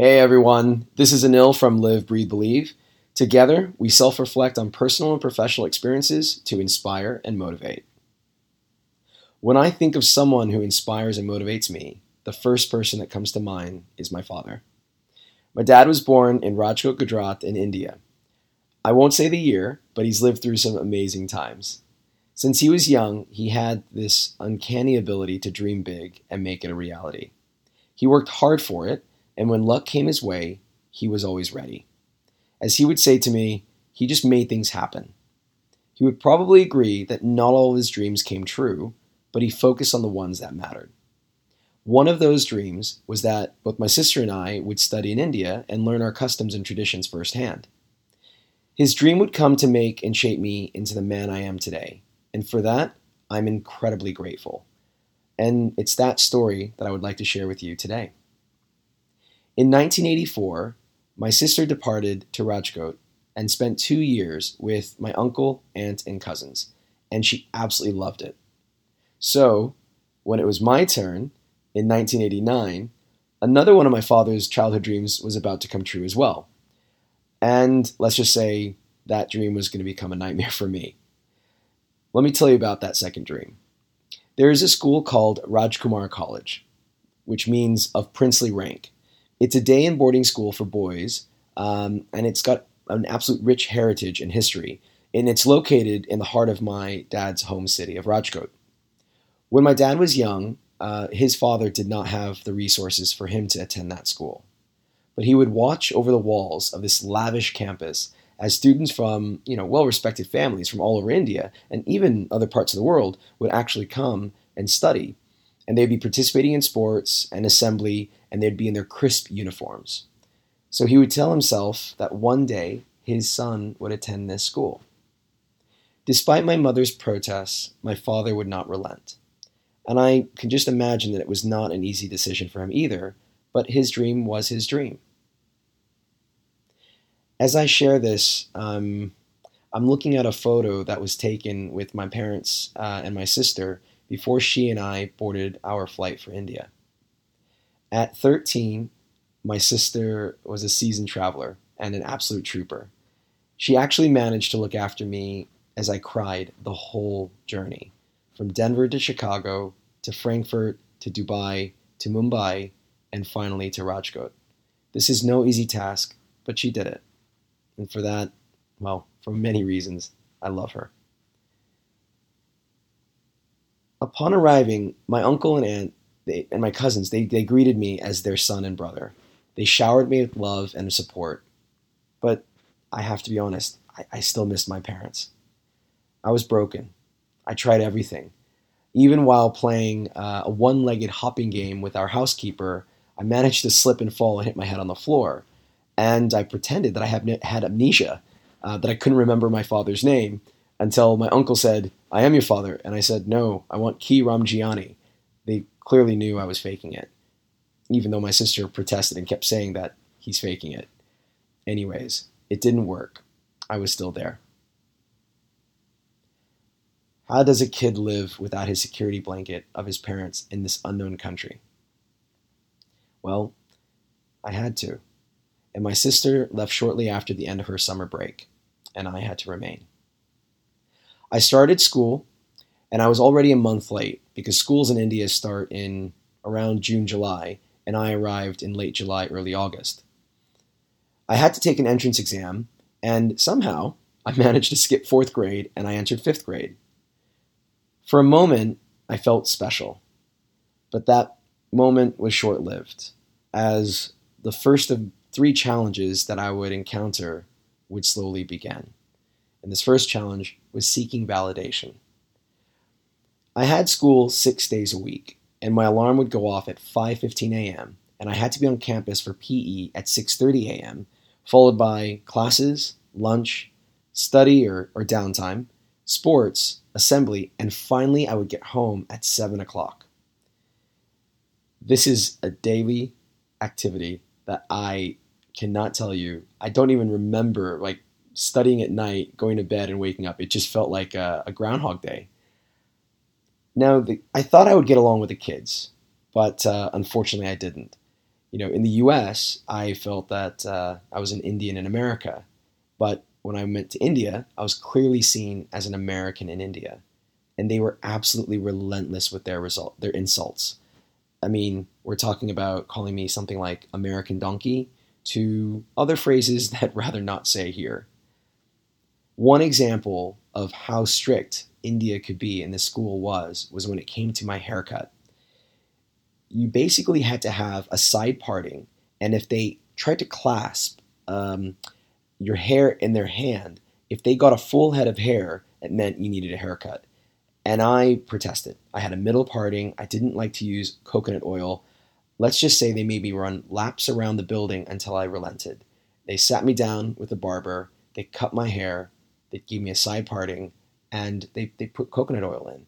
Hey everyone, this is Anil from Live, Breathe, Believe. Together, we self reflect on personal and professional experiences to inspire and motivate. When I think of someone who inspires and motivates me, the first person that comes to mind is my father. My dad was born in Rajkot, Gujarat, in India. I won't say the year, but he's lived through some amazing times. Since he was young, he had this uncanny ability to dream big and make it a reality. He worked hard for it, and when luck came his way, he was always ready. As he would say to me, he just made things happen. He would probably agree that not all of his dreams came true, but he focused on the ones that mattered. One of those dreams was that both my sister and I would study in India and learn our customs and traditions firsthand. His dream would come to make and shape me into the man I am today, and for that, I'm incredibly grateful. And it's that story that I would like to share with you today. In 1984, my sister departed to Rajkot and spent two years with my uncle, aunt, and cousins, and she absolutely loved it. So, when it was my turn in 1989, another one of my father's childhood dreams was about to come true as well. And let's just say that dream was going to become a nightmare for me. Let me tell you about that second dream. There is a school called Rajkumar College, which means of princely rank. It's a day in boarding school for boys, um, and it's got an absolute rich heritage and history. And it's located in the heart of my dad's home city of Rajkot. When my dad was young, uh, his father did not have the resources for him to attend that school. But he would watch over the walls of this lavish campus as students from you know well-respected families from all over India and even other parts of the world would actually come and study, and they'd be participating in sports and assembly, and they'd be in their crisp uniforms. So he would tell himself that one day his son would attend this school. Despite my mother's protests, my father would not relent. And I can just imagine that it was not an easy decision for him either, but his dream was his dream as I share this, um, I'm looking at a photo that was taken with my parents uh, and my sister before she and I boarded our flight for India. At 13, my sister was a seasoned traveler and an absolute trooper. She actually managed to look after me as I cried the whole journey from Denver to Chicago to Frankfurt to Dubai to Mumbai and finally to Rajkot. This is no easy task, but she did it. And for that, well, for many reasons, I love her. Upon arriving, my uncle and aunt they, and my cousins, they, they greeted me as their son and brother. They showered me with love and support. But I have to be honest, I, I still missed my parents. I was broken. I tried everything. Even while playing uh, a one legged hopping game with our housekeeper, I managed to slip and fall and hit my head on the floor and I pretended that I had, had amnesia, uh, that I couldn't remember my father's name until my uncle said, I am your father. And I said, No, I want Ki Ramjiani. They clearly knew I was faking it, even though my sister protested and kept saying that he's faking it. Anyways, it didn't work. I was still there. How does a kid live without his security blanket of his parents in this unknown country? Well, I had to and my sister left shortly after the end of her summer break, and I had to remain. I started school, and I was already a month late because schools in India start in around June, July, and I arrived in late July, early August. I had to take an entrance exam, and somehow I managed to skip fourth grade and I entered fifth grade. For a moment, I felt special, but that moment was short lived, as the first of three challenges that I would encounter would slowly begin. And this first challenge was seeking validation. I had school six days a week, and my alarm would go off at 5:15 a.m. and I had to be on campus for PE at 6:30 a.m., followed by classes, lunch, study or, or downtime, sports, assembly, and finally I would get home at 7 o'clock. This is a daily activity that I cannot tell you. I don't even remember like studying at night, going to bed, and waking up. It just felt like a, a Groundhog Day. Now, the, I thought I would get along with the kids, but uh, unfortunately, I didn't. You know, in the US, I felt that uh, I was an Indian in America. But when I went to India, I was clearly seen as an American in India. And they were absolutely relentless with their result, their insults. I mean, we're talking about calling me something like American donkey to other phrases that rather not say here. One example of how strict India could be in the school was was when it came to my haircut. You basically had to have a side parting, and if they tried to clasp um, your hair in their hand, if they got a full head of hair, it meant you needed a haircut. And I protested. I had a middle parting. I didn't like to use coconut oil. Let's just say they made me run laps around the building until I relented. They sat me down with a barber. They cut my hair. They gave me a side parting, and they, they put coconut oil in.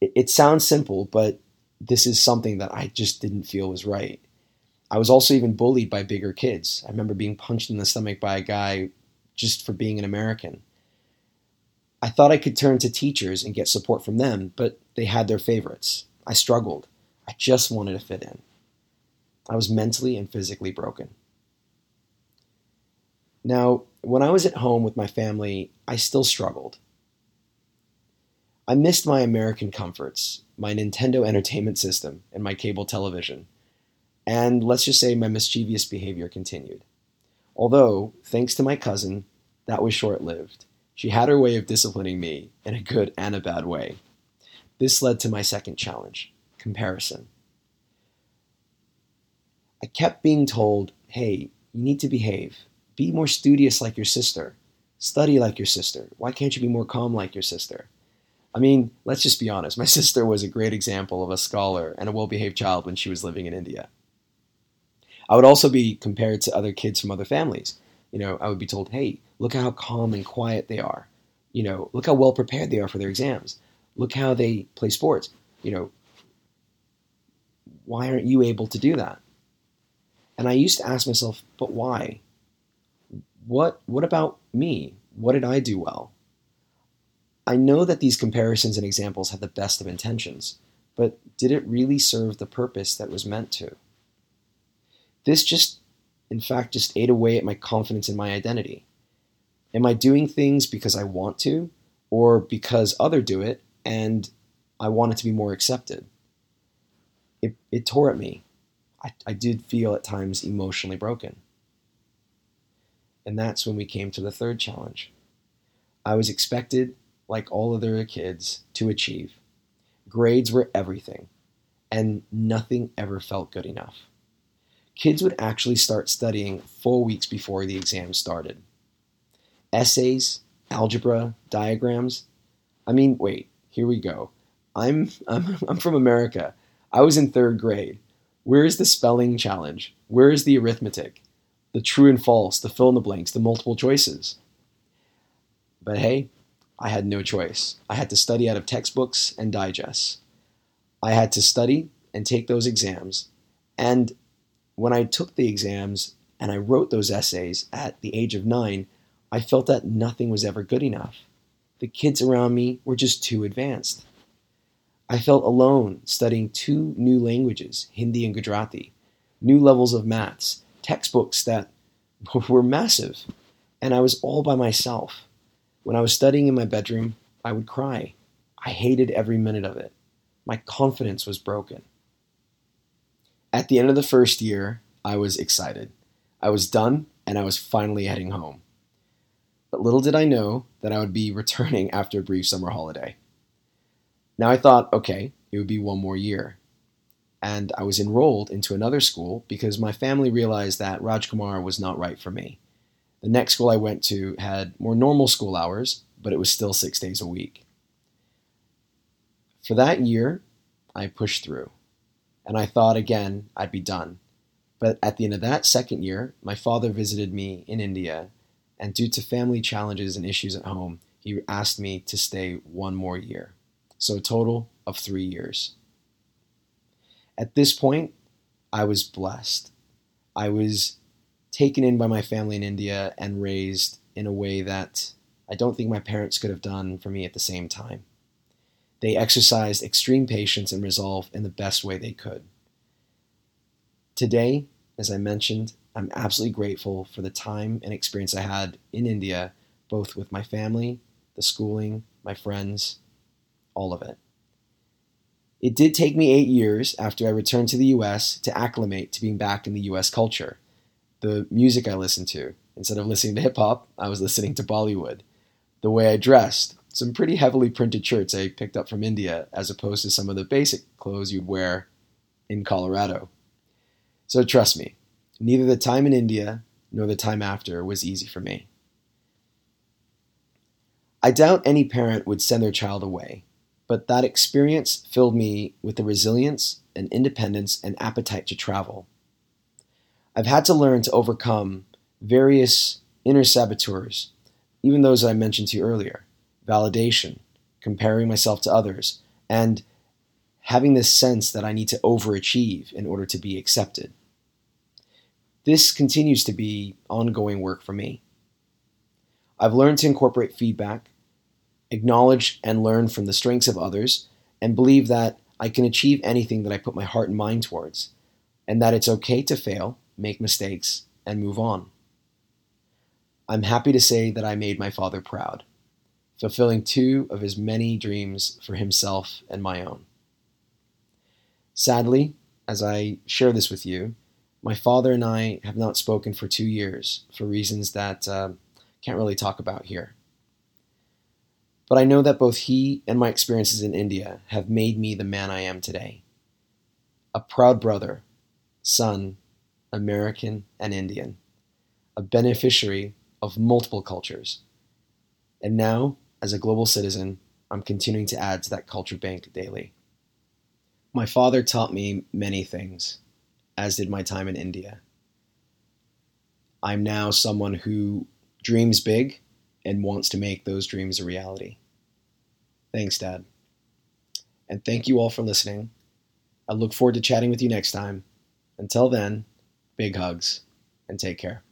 It, it sounds simple, but this is something that I just didn't feel was right. I was also even bullied by bigger kids. I remember being punched in the stomach by a guy just for being an American. I thought I could turn to teachers and get support from them, but they had their favorites. I struggled. I just wanted to fit in. I was mentally and physically broken. Now, when I was at home with my family, I still struggled. I missed my American comforts, my Nintendo Entertainment System, and my cable television. And let's just say my mischievous behavior continued. Although, thanks to my cousin, that was short lived. She had her way of disciplining me in a good and a bad way. This led to my second challenge comparison. I kept being told, hey, you need to behave. Be more studious like your sister. Study like your sister. Why can't you be more calm like your sister? I mean, let's just be honest. My sister was a great example of a scholar and a well behaved child when she was living in India. I would also be compared to other kids from other families. You know, I would be told, hey, look how calm and quiet they are. You know, look how well prepared they are for their exams. Look how they play sports. You know, why aren't you able to do that? And I used to ask myself, but why? What what about me? What did I do well? I know that these comparisons and examples have the best of intentions, but did it really serve the purpose that was meant to? This just in fact just ate away at my confidence in my identity. Am I doing things because I want to or because other do it and I want it to be more accepted? It, it tore at me. I, I did feel at times emotionally broken. And that's when we came to the third challenge. I was expected, like all other kids, to achieve. Grades were everything, and nothing ever felt good enough. Kids would actually start studying four weeks before the exam started. Essays, algebra, diagrams. I mean, wait, here we go. I'm, I'm, I'm from America. I was in third grade. Where is the spelling challenge? Where is the arithmetic? The true and false, the fill in the blanks, the multiple choices? But hey, I had no choice. I had to study out of textbooks and digests. I had to study and take those exams. And when I took the exams and I wrote those essays at the age of nine, I felt that nothing was ever good enough. The kids around me were just too advanced. I felt alone studying two new languages, Hindi and Gujarati, new levels of maths, textbooks that were massive, and I was all by myself. When I was studying in my bedroom, I would cry. I hated every minute of it. My confidence was broken. At the end of the first year, I was excited. I was done and I was finally heading home. But little did I know that I would be returning after a brief summer holiday. Now I thought, okay, it would be one more year. And I was enrolled into another school because my family realized that Rajkumar was not right for me. The next school I went to had more normal school hours, but it was still six days a week. For that year, I pushed through, and I thought again I'd be done. But at the end of that second year, my father visited me in India, and due to family challenges and issues at home, he asked me to stay one more year so a total of three years. At this point, I was blessed. I was taken in by my family in India and raised in a way that I don't think my parents could have done for me at the same time. They exercised extreme patience and resolve in the best way they could. Today, as I mentioned, I'm absolutely grateful for the time and experience I had in India, both with my family, the schooling, my friends, all of it. It did take me eight years after I returned to the US to acclimate to being back in the US culture. The music I listened to, instead of listening to hip hop, I was listening to Bollywood. The way I dressed, some pretty heavily printed shirts I picked up from India, as opposed to some of the basic clothes you'd wear in Colorado. So trust me, neither the time in India nor the time after was easy for me. I doubt any parent would send their child away, but that experience filled me with the resilience and independence and appetite to travel. I've had to learn to overcome various inner saboteurs, even those I mentioned to you earlier validation, comparing myself to others, and having this sense that I need to overachieve in order to be accepted. This continues to be ongoing work for me. I've learned to incorporate feedback, acknowledge and learn from the strengths of others, and believe that I can achieve anything that I put my heart and mind towards, and that it's okay to fail, make mistakes, and move on. I'm happy to say that I made my father proud, fulfilling two of his many dreams for himself and my own. Sadly, as I share this with you, my father and I have not spoken for two years for reasons that uh, can't really talk about here. But I know that both he and my experiences in India have made me the man I am today. A proud brother, son, American, and Indian, a beneficiary of multiple cultures. And now, as a global citizen, I'm continuing to add to that culture bank daily. My father taught me many things, as did my time in India. I'm now someone who dreams big and wants to make those dreams a reality. Thanks, Dad. And thank you all for listening. I look forward to chatting with you next time. Until then, big hugs and take care.